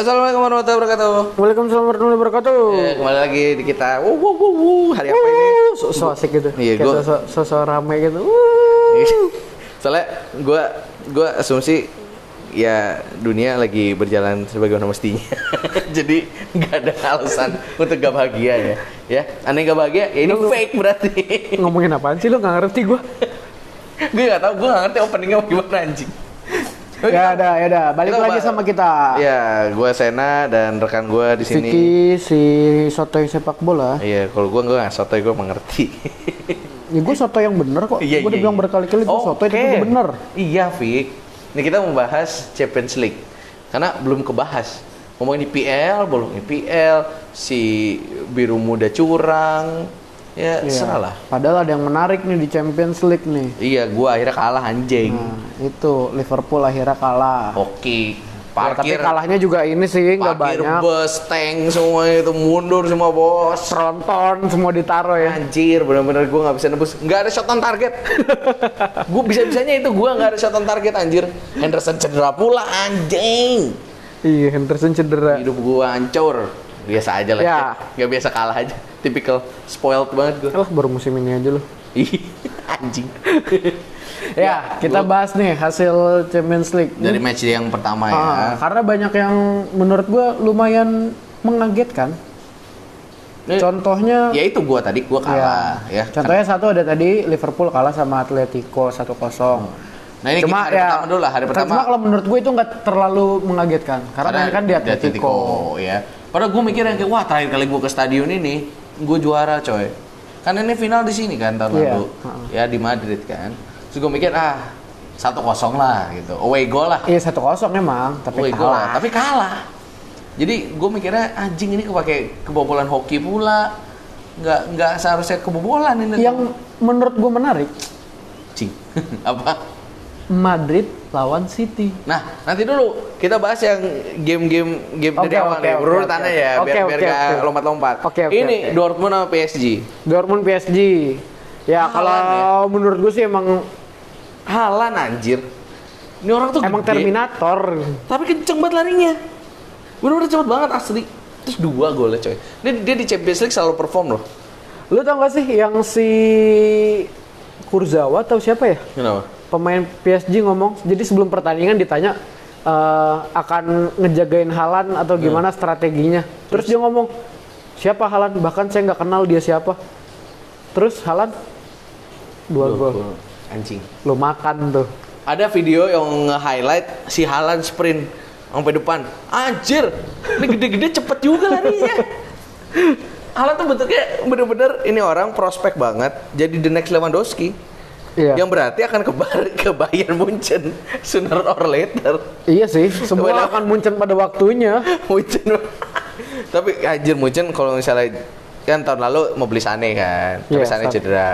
Assalamualaikum warahmatullahi wabarakatuh. Waalaikumsalam warahmatullahi wabarakatuh. Eh, kembali lagi di kita. Wuh, wuh, wuh, wuh. Hari apa ini? So, so asik gitu. Iya, gua- so, so, so rame gitu. Wuh. Soalnya gue gue asumsi ya dunia lagi berjalan sebagaimana mestinya. Jadi nggak ada alasan untuk gak bahagia ya. Ya, aneh gak bahagia, ya ini fake berarti. Ngomongin apaan sih lu nggak ngerti gua? gue gak tau, gue gak ngerti openingnya gimana anjing. Oke, Ya ada, ya ada. Balik Kita lagi ba- sama kita. Ya, gue Sena dan rekan gue di sini. Vicky si sotoy sepak bola. Iya, kalau gue gue nggak sotoy gue mengerti. Ya gue soto yang bener kok. Iya, gue udah iya, bilang iya. berkali-kali gue soto itu Oke. bener. Iya, Fik. Ini kita membahas Champions League. Karena belum kebahas. Ngomongin IPL, belum IPL, si biru muda curang. Ya, Iya. serah lah. Padahal ada yang menarik nih di Champions League nih. Iya, gua akhirnya kalah anjing. Nah, itu Liverpool akhirnya kalah. Oke. Ya, tapi Parkir, kalahnya juga ini sih nggak banyak. bus, tank semua itu mundur semua bos. Tronton semua ditaruh ya. Anjir, bener-bener gue nggak bisa nebus. Nggak ada shot on target. gue bisa-bisanya itu gue nggak ada shot on target anjir. Henderson cedera pula anjing. Iya, Henderson cedera. Hidup gue hancur. Biasa aja lah. Ya. Nggak biasa kalah aja. Typical spoiled banget gue. Alah baru musim ini aja loh. anjing. Ya, kita bahas nih hasil Champions League. Dari match yang pertama ya. Ah, karena banyak yang menurut gua lumayan mengagetkan. Ini- Contohnya Ya itu gue tadi gue kalah ya. Contohnya satu ada tadi Liverpool kalah sama Atletico 1-0. Nah ini Cuma hari ya, pertama dulu lah. Hari pertama. Cuma kalau menurut gue itu nggak terlalu mengagetkan karena ini kan di Atletico. ya. Padahal gue mikir yang kayak wah terakhir kali gue ke stadion ini gue juara coy. Kan ini final di sini kan tahun Iya, lalu. Ya di Madrid kan. Terus gue mikir ah satu kosong lah gitu. Away goal lah. Iya 1-0 emang, tapi Away goal lah. kalah. Tapi kalah. Jadi gue mikirnya anjing ini kepake kebobolan hoki pula. Nggak nggak seharusnya kebobolan ini. Yang menurut gue menarik, Cing. Apa? Madrid lawan City. Nah, nanti dulu kita bahas yang game-game game Oke, dari awal nih. Berurutannya oke. ya, Oke, biar oke, biar oke. lompat-lompat. Oke, Ini. Dortmund sama PSG. Dortmund PSG. Ya kalau menurut gue sih emang Halan anjir. Ini orang tuh emang gede, Terminator. Tapi kenceng banget larinya. Bener-bener cepet banget asli. Terus dua golnya coy. Dia, dia di Champions League selalu perform loh. Lu tau gak sih yang si Kurzawa atau siapa ya? Kenapa? Pemain PSG ngomong, jadi sebelum pertandingan ditanya eh, akan ngejagain Halan atau Hmm. gimana strateginya. Terus, dia ngomong, siapa Halan? Bahkan saya nggak kenal dia siapa. Terus Halan dua gol. Anjing. Lu makan tuh. Ada video yang nge-highlight si Halan sprint sampai depan. Anjir, ini gede-gede cepet juga larinya. Halan tuh bentuknya bener-bener ini orang prospek banget. Jadi the next Lewandowski. Iya. Yang berarti akan ke, ke Bayern Munchen sooner or later. Iya sih, semua akan muncul pada waktunya. Munchen. Tapi anjir Munchen kalau misalnya kan tahun lalu mau beli Sane kan, tapi Iya, Sane Sane. cedera.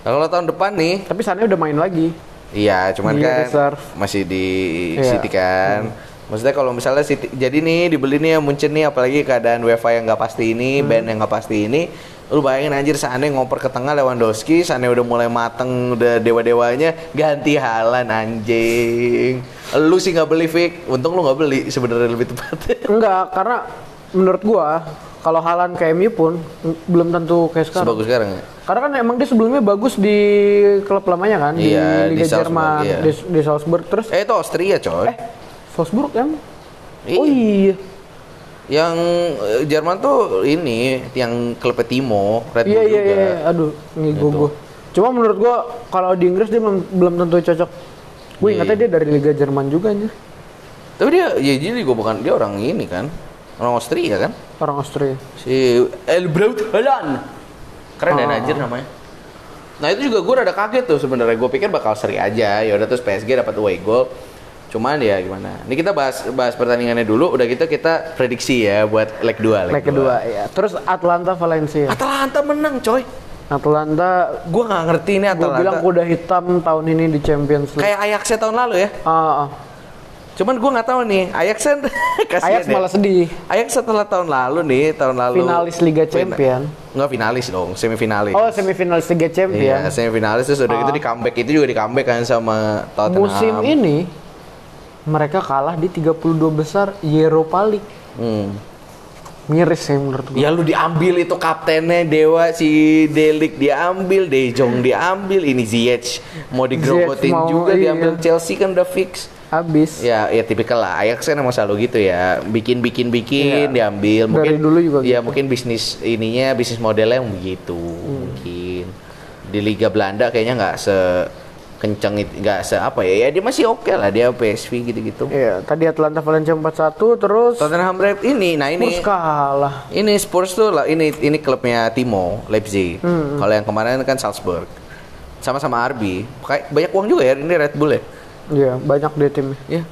Nah, kalau tahun depan nih Tapi sana udah main lagi. Iya, cuman Di kan reserve. masih di Iya. City kan. Maksudnya kalau misalnya City, jadi nih dibeli nih yang Munchen nih apalagi keadaan UEFA yang nggak pasti ini, Hmm. band yang nggak pasti ini, lu bayangin anjir Sane ngoper ke tengah Lewandowski, Sane udah mulai mateng, udah dewa-dewanya, ganti Halan anjing. Lu sih nggak beli Fik, untung lu nggak beli sebenarnya lebih tepat. Enggak, karena menurut gua kalau Halan ke MU pun belum tentu kayak sekarang. Sebagus sekarang ya. Karena kan emang dia sebelumnya bagus di klub lamanya kan Iya, di di Liga Salzburg, Jerman iya. di, di Salzburg terus Eh itu Austria coy. eh Salzburg kan? Iya. Oh iya. Yang eh, Jerman tuh ini yang klub Timo, Red Bull Iya iya juga. iya, aduh ngigo gua. Cuma menurut gua kalau di Inggris dia belum, belum tentu cocok. Gue Iya, ingatnya dia dari Liga Jerman juga anjir. Tapi dia ya jadi gue bukan dia orang ini kan. Orang Austria kan. Orang Austria. Si El Braut Haaland. Keren ya Oh. anjir namanya. Nah itu juga gue rada kaget tuh sebenarnya. Gue pikir bakal seri aja. Ya udah terus PSG dapat away goal. Cuman ya gimana. Ini kita bahas bahas pertandingannya dulu. Udah gitu kita prediksi ya buat leg 2. Leg kedua ya. Terus Atlanta Valencia. Atalanta menang coy. Atlanta Gue nggak ngerti ini gue bilang kuda hitam tahun ini di Champions League. Kayak Ajax tahun lalu ya. Ah, ah. Cuman gue nggak tahu nih. Ajax kan Ajax ya. malah sedih. Ajax setelah tahun lalu nih, tahun lalu Finalis Liga Champion. Nggak finalis dong, semifinalis. Oh, semifinalis Liga Champion. Iya, semifinalis terus udah gitu Ah. di comeback itu juga di comeback kan sama Tottenham. Musim ini mereka kalah di 32 besar Europa League. Hmm. Miris sih menurut gue. Ya lu diambil itu kaptennya Dewa si Delik diambil, De Jong diambil, ini Ziyech mau digerogotin mau, juga iya. diambil Chelsea kan udah fix. Habis. Ya, ya tipikal lah. Ajax kan emang selalu gitu ya. Bikin, bikin, bikin, Iya. diambil. Mungkin Dari dulu juga Ya gitu. mungkin bisnis ininya, bisnis modelnya yang begitu. Hmm. Mungkin di Liga Belanda kayaknya nggak se kenceng itu, nggak se apa ya? Ya dia masih oke lah dia PSV gitu-gitu. Iya, tadi Atlanta Valencia 4-1 terus Tottenham Red ini, nah ini Spurs kalah. ini Spurs tuh lah ini ini klubnya Timo Leipzig. Hmm. Kalau yang kemarin kan Salzburg. Sama-sama RB. Kayak banyak uang juga ya ini Red Bull ya. Iya, banyak deh timnya. Ya.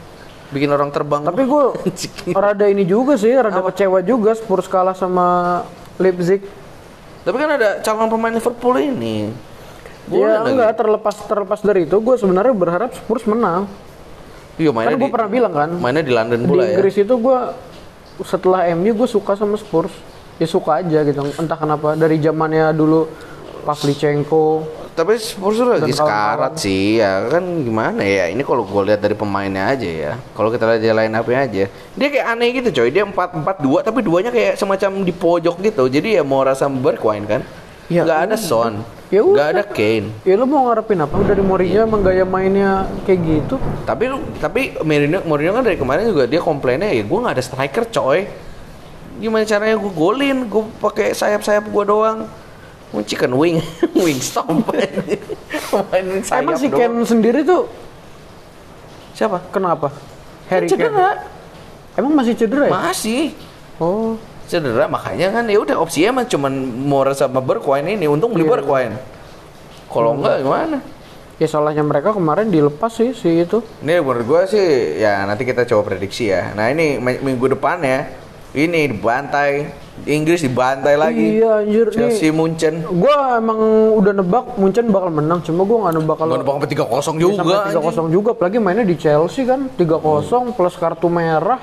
Bikin orang terbang. Tapi gue rada ini juga sih, rada kecewa juga Spurs kalah sama Leipzig. Tapi kan ada calon pemain Liverpool ini. Boleh ya lagi. enggak terlepas terlepas dari itu gue sebenarnya berharap Spurs menang. Iya mainnya Kan gue di, pernah bilang kan mainnya di London di pula ya. Inggris itu gue setelah MU gue suka sama Spurs. Ya suka aja gitu. Entah kenapa dari zamannya dulu Pavlyuchenko. Tapi Spurs tuh lagi sekarat sih ya kan gimana ya ini kalau gue lihat dari pemainnya aja ya kalau kita lihat line up aja dia kayak aneh gitu coy dia empat empat dua tapi duanya kayak semacam di pojok gitu jadi ya mau rasa Bergwijn kan Ya nggak ada Son Ya nggak ada Kane. Ya lo mau ngarepin apa? Dari Mourinho emang gaya mainnya kayak gitu? tapi lu tapi Mourinho Mourinho kan dari kemarin juga dia komplainnya ya gue nggak ada striker coy. Gimana caranya gue golin? Gue pakai sayap-sayap gue doang. Mau chicken wing wing mainin sayap emang si. Ken sendiri tuh siapa? kenapa? Harry Kan Kane. Emang masih cedera ya? masih. Oh, cedera makanya kan ya udah opsinya mah cuman Mora sama Bergwijn ini untung beli Iya. Bergwijn kalau enggak gimana ya salahnya mereka kemarin dilepas sih si itu. ini menurut gua sih ya nanti kita coba prediksi ya nah ini mi- minggu depan ya ini dibantai Inggris dibantai lagi Iya anjir Chelsea nih. Munchen Gua emang udah nebak Munchen bakal menang, cuma gua nggak nebak kalau nebak sampai 3-0 sampai juga 3-0 juga, apalagi mainnya di Chelsea kan 3-0 plus kartu merah.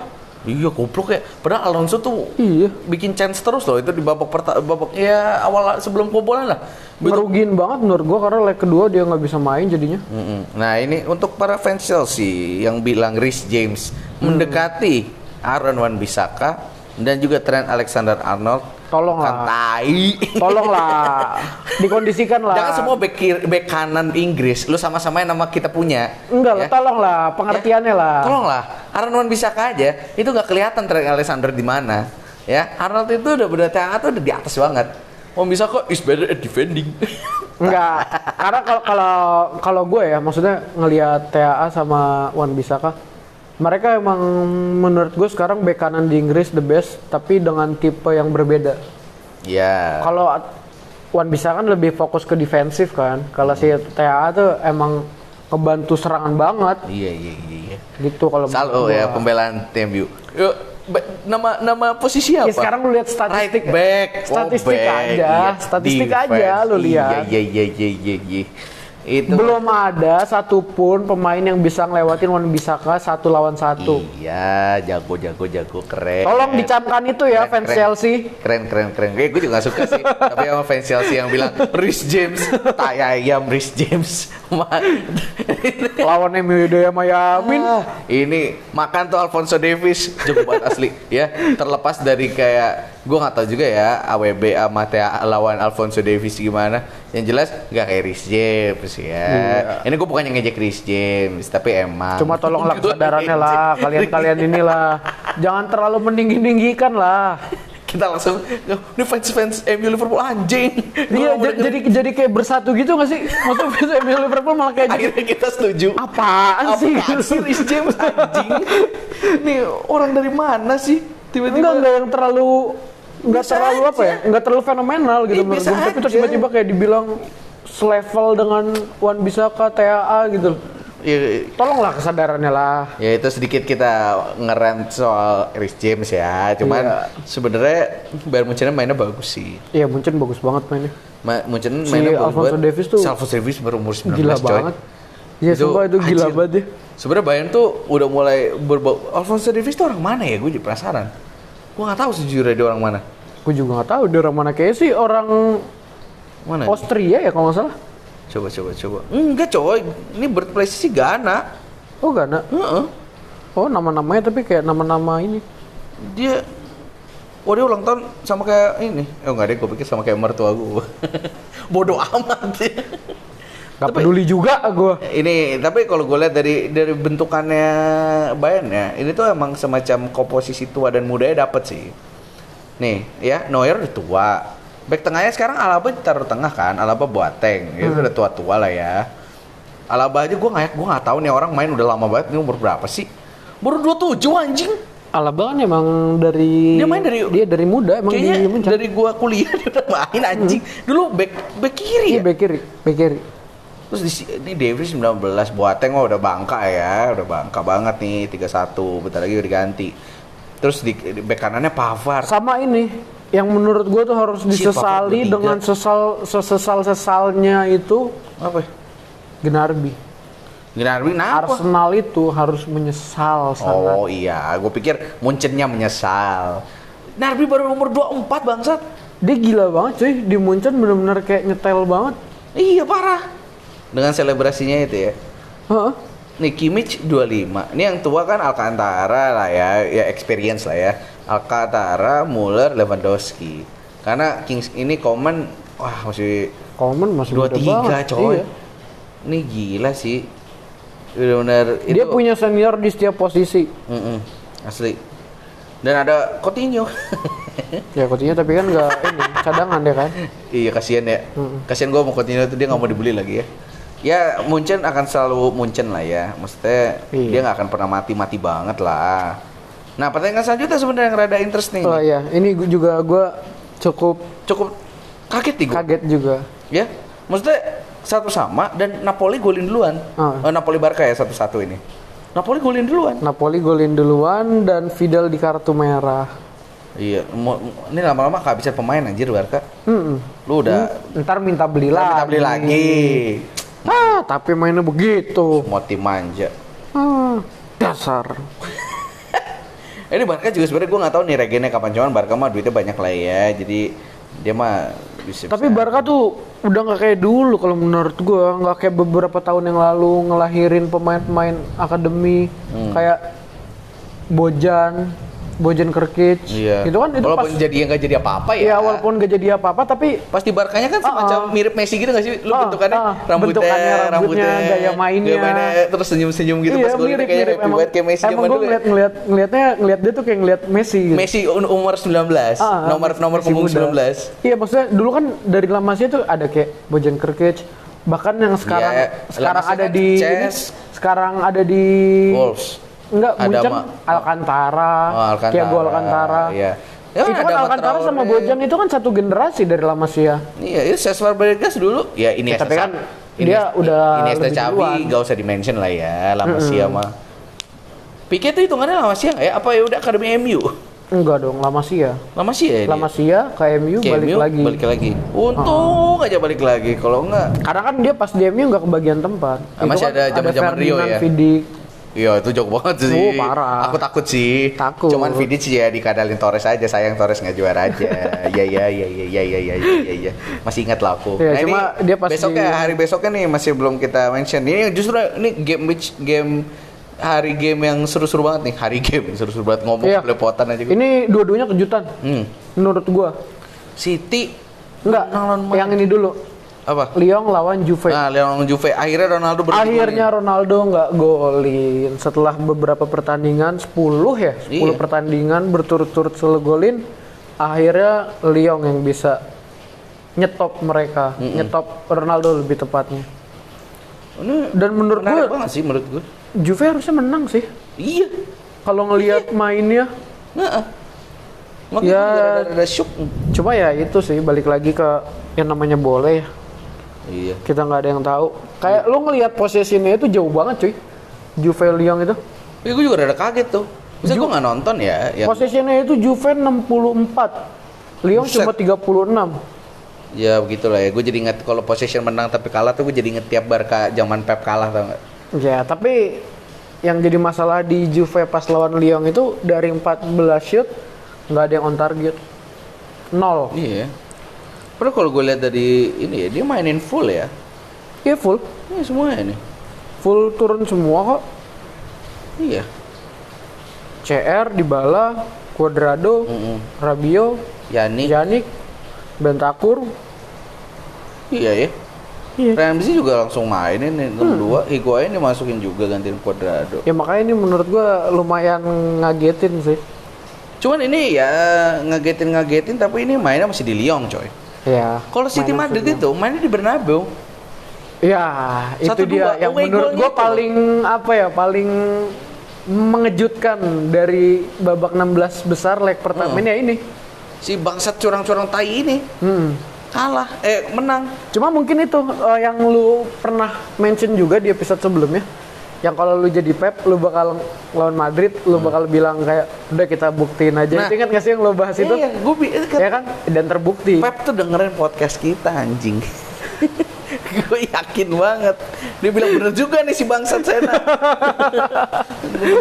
Iya goblok ya Padahal Alonso tuh Iya. bikin chance terus loh itu di babak pertama babak ya awal sebelum kebobolan lah. Ngerugiin banget menurut gua karena leg kedua dia nggak bisa main jadinya. Mm-mm. Nah ini untuk para fans Chelsea yang bilang Rhys James mendekati Aaron Wan Bisaka dan juga Trent Alexander Arnold Tolong kan lah. tai. Tolonglah dikondisikan lah. Jangan semua back kiri, back kanan Inggris lu sama-sama nama kita punya. Enggak ya. tolonglah pengertiannya lah. Tolonglah, Aaron Wan Bisaka aja itu nggak kelihatan Trent Alexander di mana. Ya, Arnold itu udah bener tuh udah di atas banget. Wan Bisaka is better at defending. Enggak, karena kalau kalau kalau gue ya maksudnya ngelihat TAA sama Wan Bisaka, mereka emang menurut gue sekarang bek kanan di Inggris the best, tapi dengan tipe yang berbeda. ya. Kalau Wan Bisaka kan lebih fokus ke defensif kan, kalau si TAA tuh emang ngebantu serangan banget Iya, iya, iya. iya. gitu kalau Selalu menurut ya pembelaan TMU. Yuk, nama nama posisi apa? Ya sekarang lu lihat statistik. right back. Statistik back. aja, Iya, statistik defense. aja lu lihat. Iya, iya, iya, iya, iya, iya. Itu Belum ada satupun pemain yang bisa ngelewatin Wan Bisaka satu lawan satu. Iya, jago, jago, jago, keren. Tolong dicamkan itu ya Keren, fans keren. Chelsea. Keren, keren, keren. Kayak gue juga suka sih. Tapi sama fans Chelsea yang bilang Rhys James, tai ayam Rhys James. Ma- Lawan MU Hidayah Mayamin. Ah, ini makan tuh Alfonso Davis cukup banget asli ya terlepas dari kayak gue nggak tahu juga ya AWB sama lawan Alfonso Davis gimana yang jelas nggak kayak Rhys James ya ini gue bukannya ngejek Rhys James tapi emang Cuma tolonglah Gua kesadarannya lah, kalian-kalian inilah. Jangan terlalu meninggi-ninggikan lah. kita langsung ini fans fans MU Liverpool anjing Iya, Gua j- jadi jadi kayak bersatu gitu gak sih? Maksudnya fans MU Liverpool malah kayak jadi akhirnya kita setuju apaan sih? Apaan sih James anjing nih orang dari mana sih tiba-tiba Enggak, enggak yang terlalu enggak Bisa terlalu apa ya? aja. Enggak terlalu fenomenal gitu Ih, menurut gue. Tapi terus tiba-tiba kayak dibilang selevel dengan Wan Bisaka, TAA gitu. Ya, Tolonglah kesadarannya lah. Ya itu sedikit kita ngerant soal Rhys James ya. Cuman Iya. sebenarnya Bayern Munchen mainnya bagus sih. Iya, Munchen bagus banget mainnya. Ma Munchen Si mainnya bagus Alphonso banget. Davies tuh Si Alphonso Davies berumur 19 Gila coy. banget. Iya, Itu sumpah itu gila anjir. banget ya. Sebenarnya Bayern tuh udah mulai berbau. Alphonso Davies tuh orang mana ya? Gue jadi penasaran. Gue nggak tahu sejujurnya dia orang mana. Gue juga nggak tahu dia orang mana kayak sih orang Mana? Austria ya kalau nggak salah. Coba coba coba. Enggak coy. Ini birthplace sih Ghana. Oh Ghana. Heeh. Oh nama-namanya tapi kayak nama-nama ini. Dia Oh dia ulang tahun sama kayak ini. Oh enggak deh, gue pikir sama kayak mertua gue. Bodoh amat. Gak peduli juga gue. ini tapi kalau gue lihat dari dari bentukannya Bayern ya, ini tuh emang semacam komposisi tua dan mudanya dapet sih. Nih, ya Neuer udah tua. Back tengahnya sekarang Alaba ditaruh tengah kan, Alaba Boateng. Itu udah tua-tua lah ya. Alaba aja gue nggak gue nggak tahu nih orang main udah lama banget. Ini umur berapa sih? Baru 27 anjing. Alaba kan emang dari Dia main dari- dia dari muda emang Kayaknya dari gua kuliah dia udah main anjing. Dulu back back kiri Iya ya. bek kiri, bek kiri. Terus di ini Davis 19, Boateng oh udah bangka ya, udah bangka banget nih 31, bentar lagi udah diganti. Terus di, di bek kanannya Pavard. Sama ini yang menurut gue tuh harus disesali bertiga. dengan sesal sesesal sesalnya itu Apa? Gnarby. Gnabry kenapa? Arsenal itu harus menyesal sangat. Oh iya, gue pikir Munchennya menyesal. Gnabry baru umur 24 bangsat. Dia gila banget cuy, di Munchen bener-bener kayak nyetel banget. Iya parah. Dengan selebrasinya itu ya. Heeh. Nih Kimmich 25. Ini yang tua kan Alcantara lah ya, ya experience lah ya. Alcantara, Muller, Lewandowski. Karena Kings ini Coman wah masih Coman masih muda 23 banget. coy. Iya. Ini gila sih. Benar-benar Dia itu- punya senior di setiap posisi. Mm-mm, asli. Dan ada Coutinho. Ya Coutinho tapi kan nggak ini cadangan dia kan. iya kasihan ya. Mm-mm. Kasihan gua mau Coutinho itu dia nggak mau dibeli lagi ya. Ya Munchen akan selalu Munchen lah ya. Maksudnya Iya. dia nggak akan pernah mati-mati banget lah. Nah pertanyaan selanjutnya sebenarnya yang rada interesting. Oh iya, ini juga gue cukup Cukup kaget nih gua. kaget juga. Ya, maksudnya satu sama dan Napoli golin duluan. Eh, Napoli Barca ya satu-satu ini. Napoli golin duluan. Napoli golin duluan dan Fidel di kartu merah. Iya, ini lama-lama kehabisan pemain anjir Barca. Mm-mm. Lu udah Ntar minta beli Ntar lagi. minta beli lagi. Ah, tapi mainnya begitu. Motif manja. Ah, dasar. Ini Barca juga sebenarnya gue nggak tahu nih regennya kapan cuman Barca mah duitnya banyak lah ya. Jadi dia mah bisa. Tapi Barca tuh udah nggak kayak dulu kalau menurut gua, nggak kayak beberapa tahun yang lalu ngelahirin pemain-pemain akademi Hmm. kayak Bojan, Bojan Kerkic. Iya. Itu kan itu walaupun pas jadi nggak jadi apa-apa ya. ya walaupun gak jadi apa-apa tapi pas di Barkanya kan Ah, semacam ah. mirip Messi gitu gak sih? Lu Ah, bentukannya ah. rambutnya, Bentukannya, rambutnya, gaya mainnya. terus senyum-senyum gitu pas golnya mirip, kayak mirip. happy banget kayak Messi emang zaman gue dulu. ya. ngeliat, ngeliat, ngeliatnya ngeliat dia tuh kayak ngeliat Messi gitu. Messi um- umur 19, Ah, nomor Messi nomor punggung muda. 19. Iya maksudnya dulu kan dari La Masia tuh ada kayak Bojan Kerkic bahkan yang sekarang Iya, sekarang ada kan di ini, Ces. sekarang ada di Wolves. Enggak Ada Munchen ma- Alcantara, Oh, Alcantara. Thiago Alcantara. Iya. Ya, itu kan Alcantara Traore. sama Bojan itu kan satu generasi dari La Masia. Iya, itu Cesc Fabregas dulu. Ya ini Ya, tapi kan dia udah Iniesta lebih duluan. gak usah di-mention lah ya, La Masia mah. Pique itu hitungannya La Masia nggak ya? Apa ya udah akademi MU? Enggak dong, La Masia. La Masia ya La dia? Masia ke MU Ke balik MU, lagi. Balik lagi. Untung aja balik lagi. Kalau enggak, Karena kan dia pas di MU nggak kebagian tempat. Ah, masih kan ada zaman-zaman Rio ya? Vidic. Iya itu jauh banget sih. Oh, parah. Aku takut sih. Takut. Cuman Vidic ya dikadalin Torres aja. Sayang Torres nggak juara aja. Iya iya iya iya iya iya iya iya. Ya. Masih ingat lah aku. Iya, cuma ini dia pas besoknya di- hari besoknya nih masih belum kita mention. Ini justru ini game which game hari game yang seru-seru banget nih. Hari game seru-seru banget ngomong Iya. belepotan aja. gue. Ini dua-duanya kejutan. Hmm. Menurut gua. City Enggak, yang ini dulu. Apa? Lyon lawan Juve. Nah, Leon Juve akhirnya Ronaldo berhenti Akhirnya Ronaldo nggak golin setelah beberapa pertandingan 10 ya, 10 Iya. pertandingan berturut-turut selalu golin. Akhirnya Lyon yang bisa nyetop mereka, nyetop Ronaldo lebih tepatnya. Ini Dan menurut gua banget sih menurut gue. Juve harusnya menang sih. Iya. Kalau ngelihat mainnya, Nah, Makanya Ya. ya. ada shock. cuma ya itu sih balik lagi ke yang namanya boleh ya. Iya. Kita nggak ada yang tahu. Kayak lu ngelihat posisinya itu jauh banget cuy. Juve Lyon itu. Ya, gue juga rada kaget tuh. Bisa gue nggak nonton ya. Yang, Posisinya itu Juve 64. Lyon Buset. cuma 36. ya begitulah ya. Gue jadi inget kalau possession menang tapi kalah tuh gue jadi inget tiap Barca zaman Pep kalah tau nggak? Ya, tapi yang jadi masalah di Juve pas lawan Lyon itu dari 14 shoot nggak ada yang on target. Nol. Iya. Padahal kalau gue lihat dari ini ya dia mainin full ya. Iya full. Ini semuanya nih. Full turun semua kok. Iya. CR, Dybala, Cuadrado, Rabio, Yani. Yannick, Bentakur. Iya ya. Iya. Ramsey juga langsung mainin nih nomor dua. Higuain dimasukin juga gantiin Cuadrado. Ya makanya ini menurut gua lumayan ngagetin sih. Cuman ini ya ngagetin-ngagetin tapi ini mainnya masih di Lyon coy. Ya. Kalau City Madrid itu mainnya di Bernabeu. Ya, itu Satu dia dua, yang away menurut itu. paling apa ya, paling mengejutkan dari babak 16 besar leg pertama Hmm. ini ya ini. Si bangsat curang-curang tai ini Hmm. kalah eh menang. Cuma mungkin itu eh, yang lu pernah mention juga di episode sebelumnya. Yang kalau lu jadi Pep, lu bakal lawan Madrid, lu bakal bilang kayak udah kita buktiin aja. Hmm. Nah. Itu ingat gak sih yang lu bahas itu? Iya, gue Ya kan? Dan terbukti. Pep tuh dengerin podcast kita anjing. gue yakin banget. Dia bilang bener juga nih si bangsat Sena.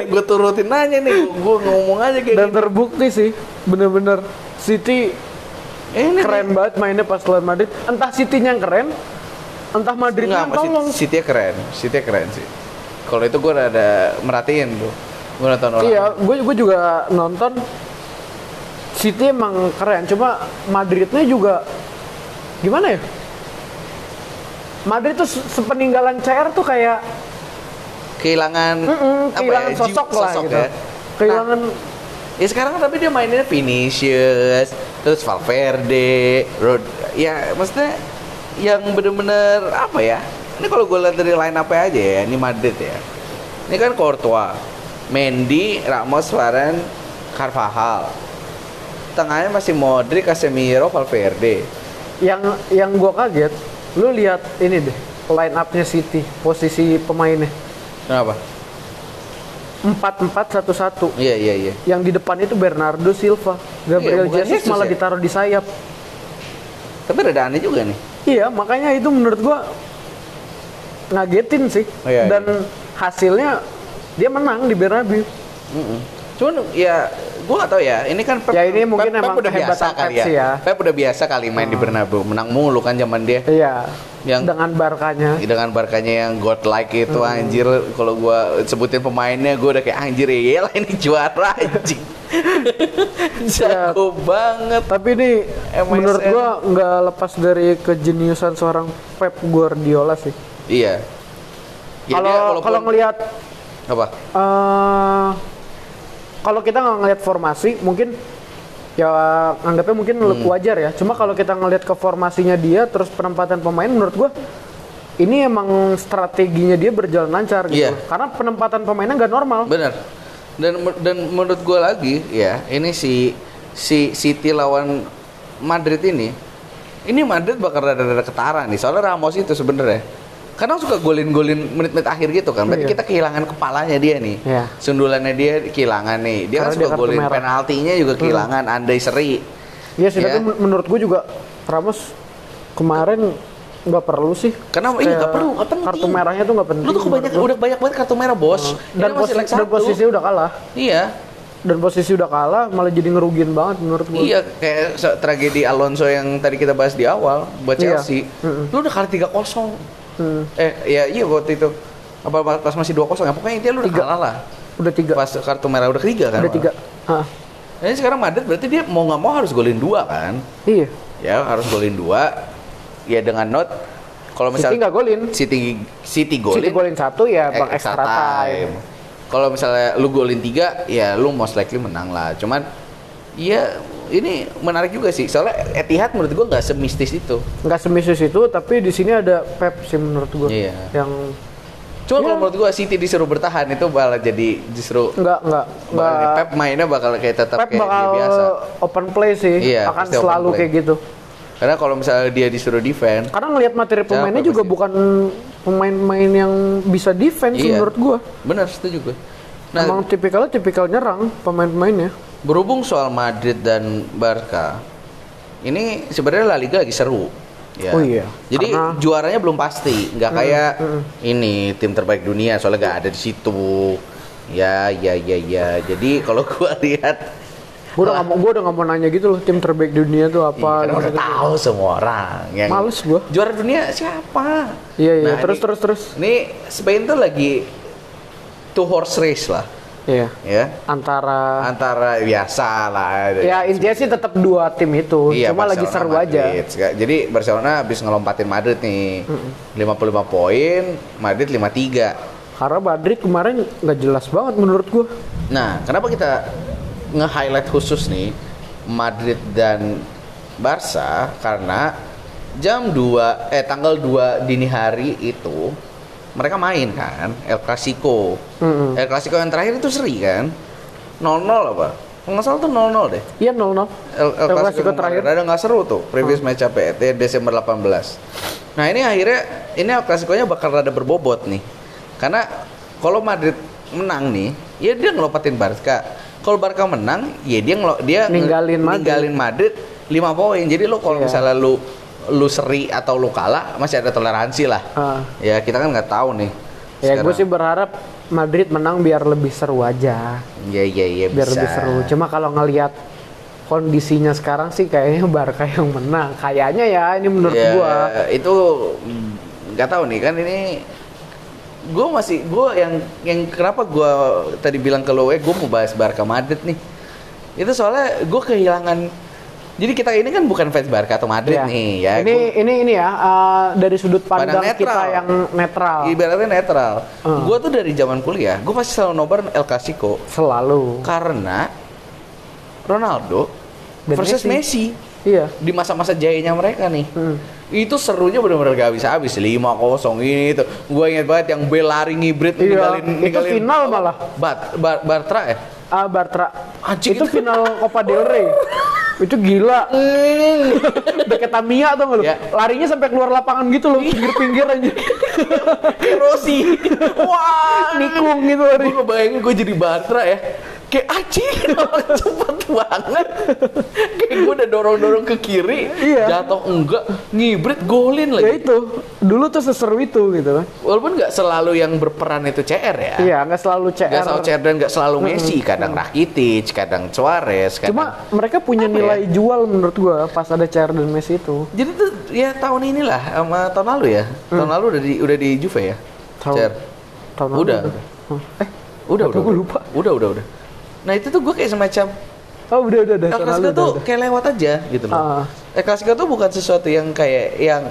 gue turutin aja nih. Gue ngomong aja kayak Dan gitu. terbukti sih, bener-bener City Eh, ini keren banget mainnya pas lawan Madrid. Entah City-nya yang keren, entah Madrid yang tolong. City keren. City keren sih. Kalau itu gue ada merhatiin tuh. Gue nonton orang. Iya, gue gue juga nonton City emang keren, cuma Madridnya juga gimana ya? Madrid tuh se- sepeninggalan CR tuh kayak Kehilangan mm-mm, apa kehilangan ya, jiwa- sosok lah sosok gitu. ya. Kehilangan Ya sekarang tapi dia mainnya Vinicius, terus Valverde, Rod, ya maksudnya yang bener-bener apa ya? Ini kalau gue lihat dari line up aja ya, ini Madrid ya. Ini kan Courtois, Mendy, Ramos, Varane, Carvajal. Tengahnya masih Modric, Casemiro, Valverde. yang yang gue kaget, lu lihat ini deh line up-nya City, posisi pemainnya Kenapa? empat empat satu satu. Iya iya iya. Yang di depan itu Bernardo Silva, Iya, Gabriel bukan Jesus Jesus malah ya? ditaruh di sayap. Tapi ada aneh juga nih. Iya, makanya itu menurut gua ngagetin sih. Oh, iya, Dan hasilnya dia menang di Bernabeu. Mm-mm. Cuman ya gue gak tahu ya. Ini kan Pep, Ya, ini mungkin Pep, Pep udah biasa kali ya. ya. Pep udah biasa kali main di Bernabeu, menang mulu kan zaman dia. Iya. Yang- dengan Barkanya. Dengan barkanya yang godlike itu anjir kalau gua sebutin pemainnya gua udah kayak anjir ya lah ini juara anjing. Jago banget. Tapi ini MSN. menurut gua nggak lepas dari kejeniusan seorang Pep Guardiola sih. Iya. Ya, Kalau kalau ngelihat apa? eh kalau kita nggak ngelihat formasi, mungkin ya anggapnya mungkin Hmm. wajar ya. Cuma kalau kita ngelihat ke formasinya dia, terus penempatan pemain, menurut gua ini emang strateginya dia berjalan lancar gitu. Loh. Karena penempatan pemainnya nggak normal. Bener. Dan dan menurut gue lagi ya ini si si City lawan Madrid ini ini Madrid bakal rada-rada ketara nih soalnya Ramos itu sebenarnya kadang suka golin-golin menit-menit akhir gitu kan berarti Iya. kita kehilangan kepalanya dia nih Iya. sundulannya dia kehilangan nih dia kan suka dia golin merah. penaltinya juga kehilangan andai seri Iya sih, Ya. tapi men- menurut gua juga Ramos kemarin nggak perlu sih. Karena iya, nggak perlu, nggak penting. Kartu merahnya tuh nggak penting. lu tuh kebanyakan udah banyak banget kartu merah bos Ini dan, masih posi- leg dan posisi udah kalah. iya Dan posisi udah kalah malah jadi ngerugiin banget menurut gua. Iya, kayak tragedi Alonso yang tadi kita bahas di awal buat Iya. Chelsea. Mm-mm. Lu udah kalah 3-0. Hmm. Eh, ya iya waktu itu. Apa pas masih 2-0 ya? Pokoknya intinya lu udah Tiga. kalah lah. Udah tiga. Pas kartu merah udah ketiga kan. udah tiga. Hah. Nah, ini sekarang Madrid berarti dia mau nggak mau harus golin dua kan? Iya. Ya, harus golin dua. Ya dengan note kalau City misalnya nggak golin. City City golin, City golin satu ya eh, bang extra time. Kalau misalnya lu golin tiga, ya lu most likely menang lah. Cuman, ya ini menarik juga sih. Soalnya Etihad menurut gua nggak semistis itu. Nggak semisis itu, tapi di sini ada Pep sih menurut gua. Iya. Yang Cuma Ya. kalau menurut gua City disuruh bertahan itu bakal jadi justru nggak nggak. Pep mainnya bakal kayak tetap Pep kayak bakal biasa. open play sih, Iya, akan selalu kayak gitu. Karena kalau misalnya dia disuruh defend, Karena ngelihat materi pemainnya juga pasti? bukan pemain-pemain yang bisa defense Iya. menurut gua. benar setuju gue. Nah, Emang tipikalnya tipikal nyerang pemain-pemainnya. berhubung soal Madrid dan Barca, ini sebenarnya La Liga lagi seru. Ya. Oh iya, Jadi karena- juaranya belum pasti, nggak kayak ini tim terbaik dunia soalnya nggak ada di situ. Ya, ya, ya, ya. Jadi kalau gua lihat Gue udah nggak mau, gue udah nggak mau nanya gitu loh tim terbaik dunia tuh Iya, apa. karena udah tahu semua orang yang Males gua. juara dunia siapa Iya iya. Nah, terus ini- terus terus. ini Spain tuh lagi two horse race lah Iya. ya Antara antara biasa lah ya intinya sih tetap dua tim itu, Iya, cuma lagi seru Barcelona, aja. Madrid. Jadi Barcelona habis ngelompatin Madrid nih. 55 poin, Madrid 53. Karena Madrid kemarin nggak jelas banget menurut gua. Nah, kenapa kita nge-highlight khusus nih Madrid dan Barca karena jam 2 eh tanggal 2 dini hari itu mereka main kan El Clasico. Mm-mm. El Clasico yang terakhir itu seri kan? 0-0 apa? Nggak salah tuh 0-0 deh. Iya 0-0. El, El El Clasico Clasico terakhir ada nggak seru tuh previous match up ya Desember 18 nah ini akhirnya ini El Clasico-nya bakal rada berbobot nih karena kalau Madrid menang nih ya dia ngelopatin Barca kalau Barca menang ya dia ngelo, dia Ninggalin Madrid. ninggalin Madrid 5 poin jadi lo kalau Iya. misalnya lu lu seri atau lu kalah masih ada toleransi lah Ah. ya kita kan nggak tahu nih Ya gue sih berharap Madrid menang biar lebih seru aja. ya ya ya Biar bisa. lebih seru. Cuma kalau ngelihat kondisinya sekarang sih kayaknya Barca yang menang. Kayaknya ya ini menurut Ya, gua. itu nggak tahu nih kan ini gue masih gue yang yang kenapa gue tadi bilang ke lo eh gue mau bahas Barca Madrid nih itu soalnya gue kehilangan jadi kita ini kan bukan fans Barca atau Madrid Iya. nih ya Ini Gua- ini ini ya uh, dari sudut Pandang pandang kita yang netral. ibaratnya netral Hmm. gue tuh dari zaman kuliah gue pasti selalu nobar El Clasico Selalu. karena Ronaldo Dan versus Messi. Messi Iya. di masa-masa jayanya mereka nih. Hmm. Itu serunya benar-benar gak habis-habis 5-0 ini itu. Gue inget banget yang Bel lari ngibrit Iya, ninggalin itu ninggalin final malah. Bat, Bar- Bartra ya. Ah Bartra. Anjing, itu itu- final Copa del Rey. itu gila. Udah kayak Tamiya tau gak lu? Ya. Larinya sampai keluar lapangan gitu loh, pinggir-pinggir aja. Rossi. Wah, Nikung gitu lari. Gue ngebayangin gue jadi Bartra ya. Kayak anjing cepet banget. Kayak gue udah dorong-dorong ke kiri, Iya. jatuh enggak, ngibrit golin Ya lagi. itu, dulu tuh seseru itu gitu kan. Walaupun nggak selalu yang berperan itu CR ya. Iya, nggak selalu CR. Gak selalu CR dan gak selalu Messi, kadang Rakitic, kadang Suarez, kadang Cuma mereka punya Apa nilai ya? jual menurut gua pas ada CR dan Messi itu. Jadi tuh ya tahun inilah sama tahun lalu ya. Tahun lalu udah di udah di Juve ya. Tahun- CR. Tahun lalu Udah. tuh. Hah? Eh, Udah, Atau udah. udah. lupa. Udah, udah, udah. Nah, itu tuh gue kayak semacam oh udah udah udah. El tahun Clasico lalu, tuh udah, kayak lewat aja gitu loh. Ah. El Clasico tuh bukan sesuatu yang kayak yang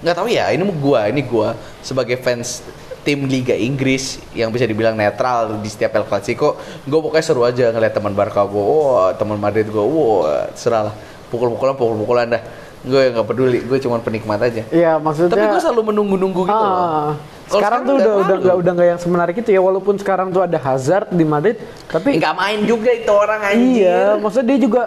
nggak tahu ya, ini gua, ini gua sebagai fans tim Liga Inggris yang bisa dibilang netral di setiap El Clasico, gue pokoknya seru aja ngeliat teman Barca gue, wah teman Madrid gue, wah serah lah, pukul-pukulan, pukul-pukulan dah. Gue nggak peduli, gue cuma penikmat aja. Iya, maksudnya Tapi gue selalu menunggu-nunggu gitu loh. Ah, Kalau sekarang tuh udah udah nggak udah nggak yang semenarik itu ya walaupun sekarang tuh ada Hazard di Madrid tapi nggak main juga itu orang anjir. iya maksudnya dia juga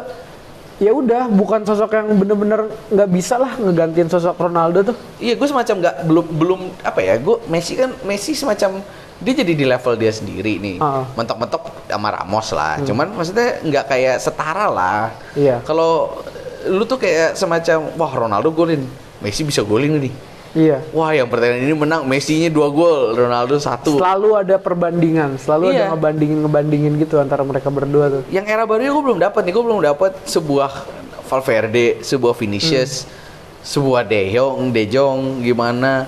ya udah bukan sosok yang bener-bener nggak bisa lah ngegantiin sosok Ronaldo tuh Iya, gue semacam nggak belum belum apa ya? Gue Messi kan Messi semacam dia jadi di level dia sendiri nih. Ah. Mentok-mentok sama Ramos lah. Cuman maksudnya nggak kayak setara lah. Iya. Kalau lu tuh kayak semacam wah Ronaldo golin, Messi bisa golin nih. Iya Wah, yang pertandingan ini menang, Messi-nya dua gol, Ronaldo satu. selalu ada perbandingan selalu Iya. ada ngebandingin ngebandingin gitu antara mereka berdua tuh Yang era baru gue belum dapat nih, gue belum dapat sebuah Valverde, sebuah Vinicius, sebuah De Jong, De Jong gimana.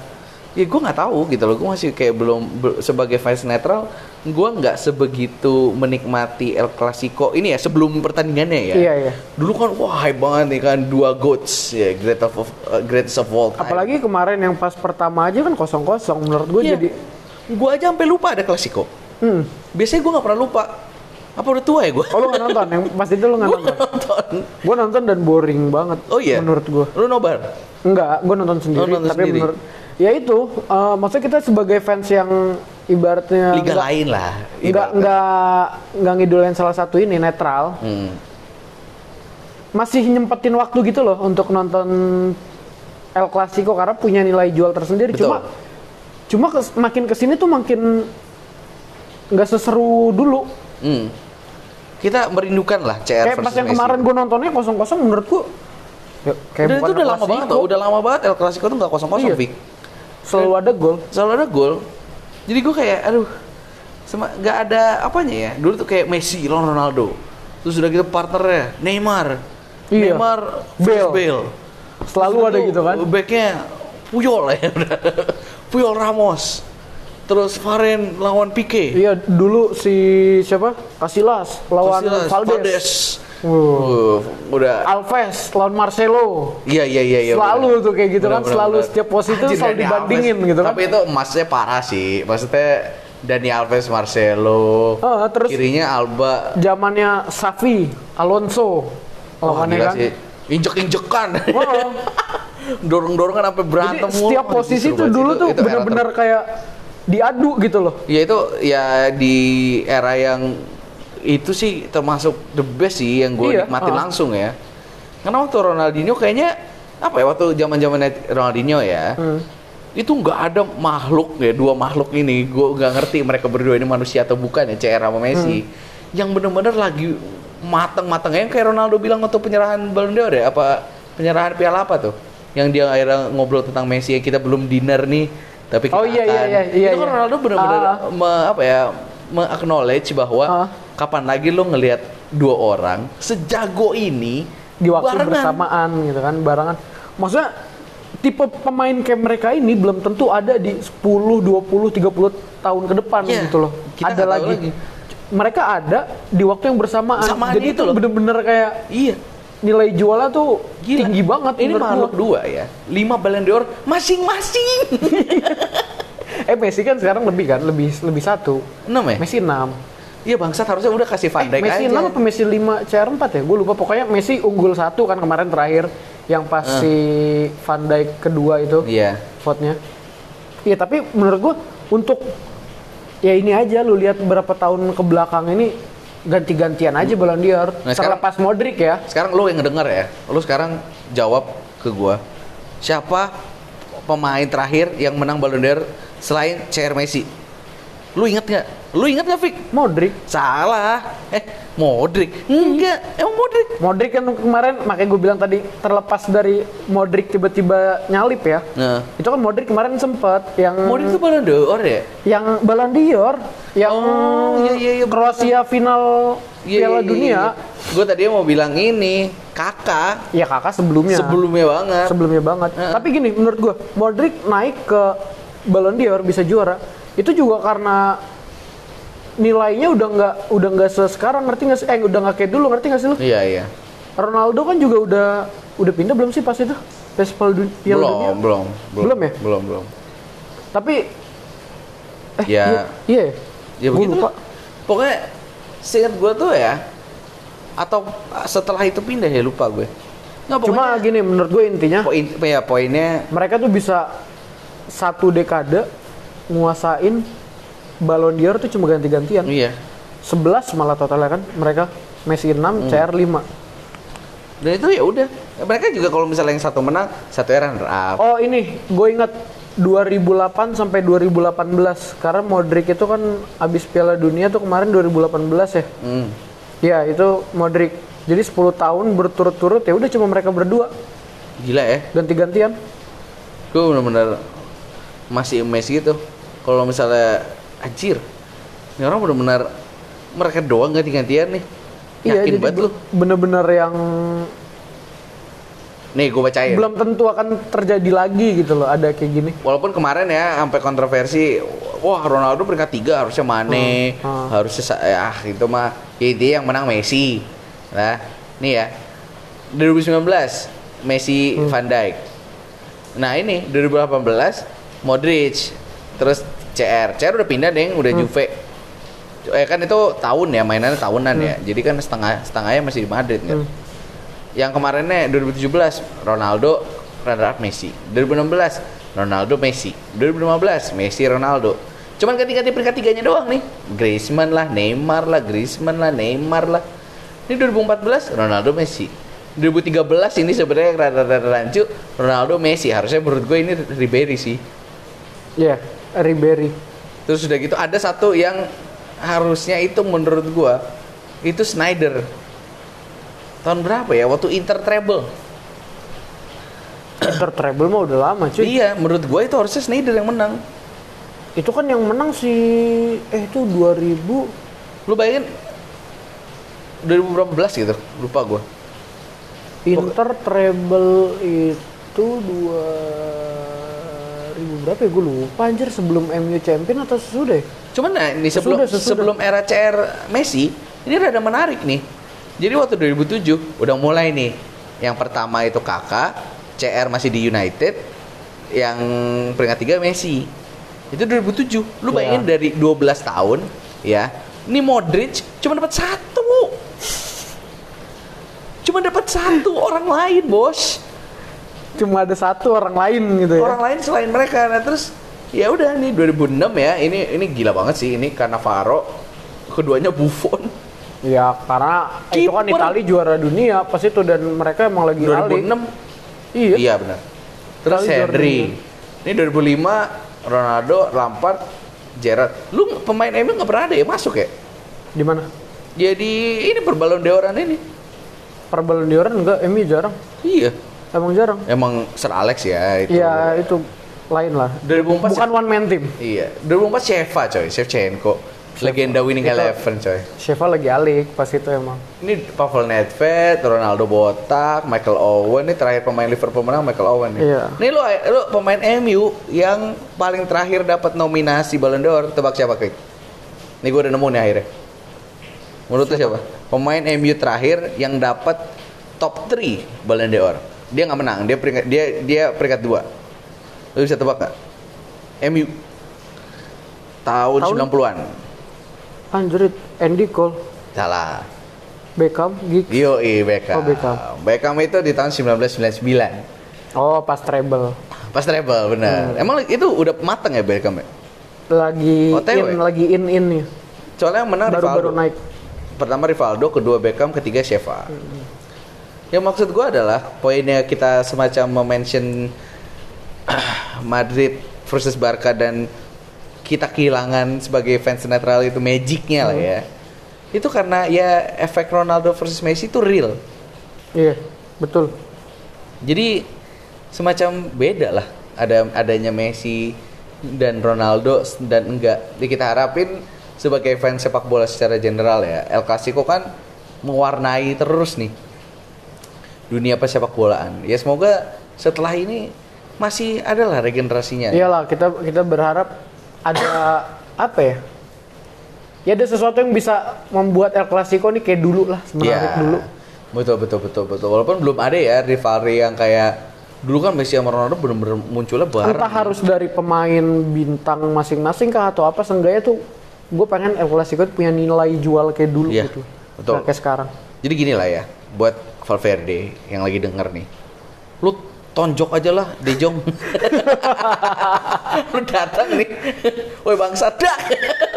Ya gue nggak tahu gitu loh, gue masih kayak belum be- sebagai fans netral, gue nggak sebegitu menikmati El Clasico ini ya sebelum pertandingannya ya. Iya, iya. Dulu kan wah hype banget nih kan dua goats ya great of uh, greatest of all time. apalagi kemarin yang pas pertama aja kan kosong kosong menurut gue Iya. jadi gue aja sampai lupa ada Clasico. hmm. Biasanya gue nggak pernah lupa. Apa udah tua ya gue? oh lu nonton yang pas itu lu nggak Gue nonton nonton. gue nonton dan boring banget Oh iya. menurut gue Lu nobar? Enggak, gue nonton sendiri. Oh, nonton tapi sendiri. menurut ya itu, eh, maksudnya kita sebagai fans yang ibaratnya Liga enggak, lain lah. enggak ibaratnya. enggak enggak ngidolain salah satu ini netral, Hmm. masih nyempetin waktu gitu loh untuk nonton El Clasico karena punya nilai jual tersendiri. Betul. Cuma cuma kes- makin ke sini tuh makin nggak seseru dulu. Hmm. Kita merindukan lah CR Kayak pas yang kemarin gue nontonnya kosong-kosong menurutku. Ya, kayak Dan itu udah lama banget tau, udah lama banget El Clasico tuh nggak kosong kosong, Iya. Vic. Selalu ada gol. Selalu ada gol. Jadi gue kayak, aduh, sama nggak ada apanya ya. Dulu tuh kayak Messi Ronaldo. Terus udah gitu partnernya Neymar. Iya. Neymar Bale. Bale. Selalu Terus ada itu gitu kan. Backnya Puyol ya. Puyol Ramos. terus Varen lawan Pique. Iya, dulu si siapa? Casillas lawan Casillas, Valdes. Uh, Uh. udah Alves lawan Marcelo. Iya iya iya iya. Selalu bener. tuh kayak gitu kan, Bener, selalu bener, setiap posisi tuh Anjir, selalu dibandingin Alves. gitu kan. Tapi itu emasnya parah sih. Maksudnya Dani Alves, Marcelo, Ah, terus- kirinya Alba. Zamannya Safi, Alonso. Lawannya gila kan. sih. Injek-injekan. Oh. Dorong-dorongan sampai Jadi berantem mulu. setiap posisi tuh dulu tuh Itu- itu era bener-bener kayak diadu gitu loh. Ya itu ya di era yang itu sih termasuk the best sih yang gue Iya, nikmatin ah. langsung ya. Karena waktu Ronaldinho kayaknya apa ya waktu zaman zaman Ronaldinho ya Hmm. itu nggak ada makhluk ya dua makhluk ini gue nggak ngerti mereka berdua ini manusia atau bukan ya CR sama Messi Hmm. yang bener-bener lagi mateng-matengnya yang kayak Ronaldo bilang waktu penyerahan Ballon d'Or ya apa penyerahan piala apa tuh yang dia akhirnya ngobrol tentang Messi ya kita belum dinner nih tapi kita Oh, iya, akan. iya, iya, iya, itu kan iya. Ronaldo benar-benar Ah. me- apa ya me-acknowledge bahwa Ah. Kapan lagi lo ngelihat dua orang sejago ini di waktu barengan. bersamaan gitu kan barengan. Maksudnya tipe pemain kayak mereka ini belum tentu ada di 10, 20, 30 tahun ke depan Iya, gitu loh. kita ada lagi. lagi. mereka ada di waktu yang bersamaan. Bersamaan jadi itu bener-bener kayak iya. nilai jualnya tuh Gila. tinggi banget ini makhluk dua ya? Lima Ballon d'Or masing-masing. Eh Messi kan sekarang lebih kan lebih lebih satu. Enam ya? Messi 6 iya bangsat harusnya udah kasih Van Dijk Messi aja 6 apa Messi 5 CR4 ya? Gue lupa pokoknya Messi unggul satu kan kemarin terakhir yang pas si Van Dijk kedua itu iya vote-nya. Iya tapi menurut gue untuk ya ini aja lu lihat berapa tahun ke belakang ini ganti-gantian aja Ballon d'Or. Nah, sekarang- Terlepas Modric ya. sekarang lo yang ngedenger ya lo sekarang jawab ke gua siapa pemain terakhir yang menang Ballon d'Or selain CR Messi lu inget nggak lu inget nggak Fik Modric. salah eh Modric enggak emang Modric Modric kan kemarin makanya gue bilang tadi terlepas dari Modric tiba-tiba nyalip ya. nah Itu kan Modric kemarin sempet yang Modric itu Ballon d'Or ya yang Ballon d'Or yang Oh, iya, iya, iya, Kroasia final Piala Dunia. gue tadi mau bilang ini kakak Ya kakak sebelumnya. sebelumnya banget sebelumnya banget. Heeh. Tapi gini, menurut gua Modric naik ke Ballon d'Or bisa juara itu juga karena nilainya udah nggak udah nggak sekarang ngerti nggak sih? Eh udah nggak kayak dulu ngerti nggak sih lu? iya iya Ronaldo kan juga udah udah pindah belum sih pas itu? Festival du Piala belum, Dunia. belum Belum ya? belum belum Tapi eh Ya. iya, iya. ya Gua begitu lupa. pokoknya seingat gue tuh ya atau setelah itu pindah ya lupa gue nggak Cuma gini menurut gue intinya poin ya poinnya mereka tuh bisa satu dekade nguasain Ballon d'Or tuh cuma ganti-gantian. iya 11 malah totalnya kan mereka Messi 6, Hmm. CR 5. dan itu ya udah mereka juga kalau misalnya yang satu menang satu ya runner up Oh ini gue ingat 2008 sampai 2018 karena Modric itu kan abis Piala Dunia tuh kemarin 2018 ya. Hmm. Ya itu Modric. Jadi 10 tahun berturut-turut ya udah cuma mereka berdua gila ya ganti-gantian. gue bener-bener masih emes gitu kalau misalnya anjir ini orang bener-bener mereka doang ganti-gantian nih Iya yakin banget lu bener-bener yang nih gue bacain belum tentu akan terjadi lagi gitu loh ada kayak gini. Walaupun kemarin ya sampai kontroversi, wah Ronaldo peringkat tiga harusnya Mane, Hmm, hmm. harusnya sa- ya itu mah ya dia yang menang Messi. Nah, nih ya 2019 Messi Hmm. Van Dijk. Nah ini 2018 Modric, terus CR, CR udah pindah deh, udah Hmm. Juve. Eh kan itu tahun ya mainannya tahunan ya, jadi kan setengah setengahnya masih di Madrid kan. Hmm. Yang kemarinnya 2017 Ronaldo runner up Messi. 2016 Ronaldo Messi. 2015 Messi Ronaldo. Cuman ganti-ganti peringkat tiganya doang nih. Griezmann lah, Neymar lah, Griezmann lah, Neymar lah. Ini 2014 Ronaldo Messi. 2013 ini sebenarnya rada-rada rancu Ronaldo Messi. Harusnya menurut gue ini Ribery sih. Ya, Ribery. Terus sudah gitu ada satu yang harusnya itu menurut gua itu Snyder. Tahun berapa ya? Waktu Inter treble. Inter treble mah udah lama cuy. Iya, menurut gue itu harusnya Snyder yang menang. Itu kan yang menang si eh itu 2000 Lu bayangin 2000 berapa belas gitu, lupa gue. Inter treble itu 2000 berapa ya gue lupa anjir sebelum MU champion atau sesudah ya? Cuman nah, ini sebelum Sesudah, sesudah. sebelum era CR Messi, ini rada menarik nih. Jadi waktu 2007 udah mulai nih. Yang pertama itu Kakak, CR masih di United, yang peringkat tiga Messi. Itu 2007. Lu Iya. bayangin dari 12 tahun, ya. Ini Modric cuma dapat satu. Cuma dapat satu orang lain, Bos. Cuma ada satu orang lain gitu ya. orang lain selain mereka. Nah terus ya udah nih 2006 ya. Ini ini gila banget sih. Ini Cannavaro keduanya Buffon. Ya karena itu kan. Italia juara dunia pas itu dan mereka emang lagi alik. 2006 Iya. iya benar. Terus juara Henry. ini 2005 Ronaldo Lampard Gerrard. Lu pemain MU nggak pernah ada ya? Masuk ya? Di mana? jadi ini perbalon deoran ini. Per Ballon d'Or enggak, MU jarang. iya Emang jarang. emang Sir Alex ya itu Iya, itu lain lah. 2004 Bukan one man team. iya 2004 Sheva coy Shevchenko legenda winning Itu- eleven coy Sheva lagi alik pas itu emang. Ini Pavel Nedved, Ronaldo botak, Michael Owen. Ini terakhir pemain Liverpool menang Michael Owen nih. Iya. Nih lu, lu pemain MU yang paling terakhir dapat nominasi Ballon d'Or. Tebak siapa, Krik? Nih gue udah nemu nih akhirnya. Menurut lu siapa? Pemain MU terakhir yang dapat top 3 Ballon d'Or. Dia nggak menang, dia peringkat dia dia peringkat 2. Lu bisa tebak nggak? MU tahun, Tahun? 90-an. Anjrit, Andy Cole, Salah. Beckham, Giggs. Yo, Beckham. Oh, Beckham. Beckham itu di tahun 1999. Oh, pas treble. Pas treble, benar. Hmm. Emang itu udah mateng ya Beckham ya? Lagi OTW? in, lagi in in nih. Soalnya yang menang Baru-baru Rivaldo. naik. Pertama Rivaldo, kedua Beckham, ketiga Sheva. Yang maksud gua adalah poinnya kita semacam mention Madrid versus Barca dan kita kehilangan sebagai fans netral itu magicnya lah ya. Itu karena ya efek Ronaldo versus Messi itu real. Iya, betul. Jadi semacam beda lah ada adanya Messi dan Ronaldo dan enggak. Jadi kita harapin sebagai fans sepak bola secara general ya, El Clasico kan mewarnai terus nih dunia persepak bolaan. Ya semoga setelah ini masih ada lah regenerasinya. Iyalah, kita kita berharap ada apa ya? Ya ada sesuatu yang bisa membuat El Clasico nih kayak dulu lah, menarik Iya. dulu. Betul betul betul betul. Walaupun belum ada ya rivalry yang kayak dulu kan Messi sama Ronaldo bener-bener munculnya bareng. Entah harus dari pemain bintang masing-masing kah atau apa, seenggaknya tuh gue pengen El Clasico punya nilai jual kayak dulu Iya, gitu. betul. Kayak sekarang. Jadi gini lah ya, buat Valverde yang lagi denger nih, lu tonjok aja lah De Jong. lu datang nih, woi bangsa dak,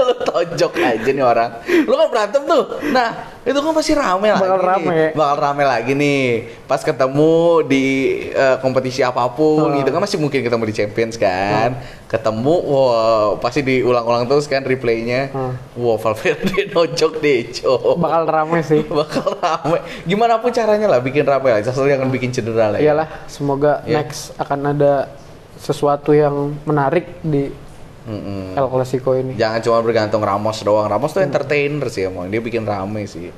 lu tonjok aja nih orang. Lu kan berantem tuh, nah itu kan pasti rame lagi Bakal nih. rame. bakal rame lagi nih. Pas ketemu di eh, kompetisi apa pun, Hmm. gitu kan masih mungkin ketemu di Champions kan, ketemu, wow pasti diulang-ulang terus kan replaynya, Hmm. wow Valverde nonjok De Jong Bakal rame sih. bakal rame. Gimana pun caranya lah bikin rame lah. Sesuatu yang akan bikin cedera lah. ya. Iyalah, semoga Iya. next akan ada sesuatu yang menarik di Mm-mm. El Clasico ini. Jangan cuma bergantung Ramos doang. Ramos tuh entertainer sih emang. Dia bikin rame sih.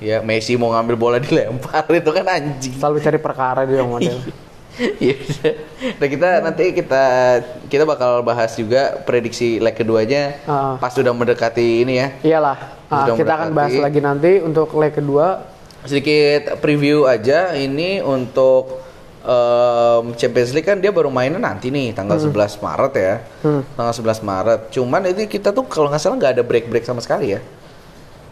Ya Messi mau ngambil bola dilempar itu kan anjing. Selalu cari perkara dia model. Iya. nah kita nanti kita kita bakal bahas juga prediksi leg keduanya Ah. pas sudah mendekati ini ya. Iyalah, ah, Sudah kita akan bahas mendekati. lagi nanti untuk leg kedua. sedikit preview aja ini untuk em, Champions League kan dia baru mainnya nanti nih tanggal 11 Maret ya. Hmm. Tanggal 11 Maret. Cuman itu kita tuh kalau nggak salah nggak ada break-break sama sekali ya.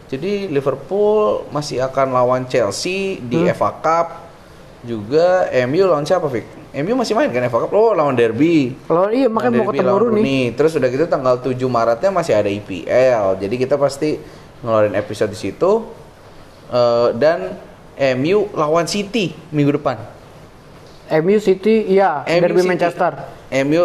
Jadi Liverpool masih akan lawan Chelsea di Hmm. FA Cup. Juga MU lawan siapa, Vic? MU masih main kan FA Cup? Oh, lawan Derby. Kalau iya makanya mau ketemu Rooney. Terus udah gitu tanggal 7 Maretnya masih ada IPL. Jadi kita pasti ngeluarin episode di situ. Eh, dan MU lawan City minggu depan. MU City, iya, MU derby City. Manchester. MU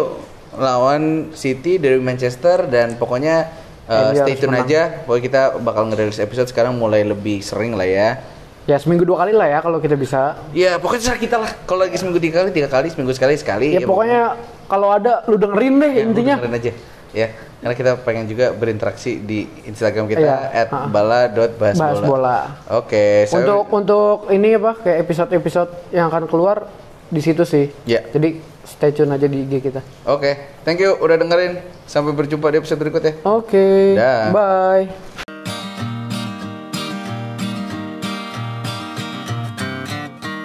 lawan City dari Manchester dan pokoknya MU stay tune menang. aja. Pokoknya kita bakal ngerilis episode sekarang mulai lebih sering lah ya. Ya seminggu dua kali lah ya kalau kita bisa. Ya pokoknya terserah kita lah. Kalau lagi seminggu tiga kali, tiga kali, seminggu sekali, sekali. Ya pokoknya kalau ada lu dengerin deh Ya, intinya. lu dengerin aja ya karena kita pengen juga berinteraksi di Instagram kita Iya, at ha. bala.bahasbola Bahas bola. oke so- Untuk untuk ini apa kayak episode-episode yang akan keluar di situ sih. Ya. Jadi stay tune aja di IG kita. Oke, thank you udah dengerin. Sampai berjumpa di episode berikutnya. Oke, Dah. bye.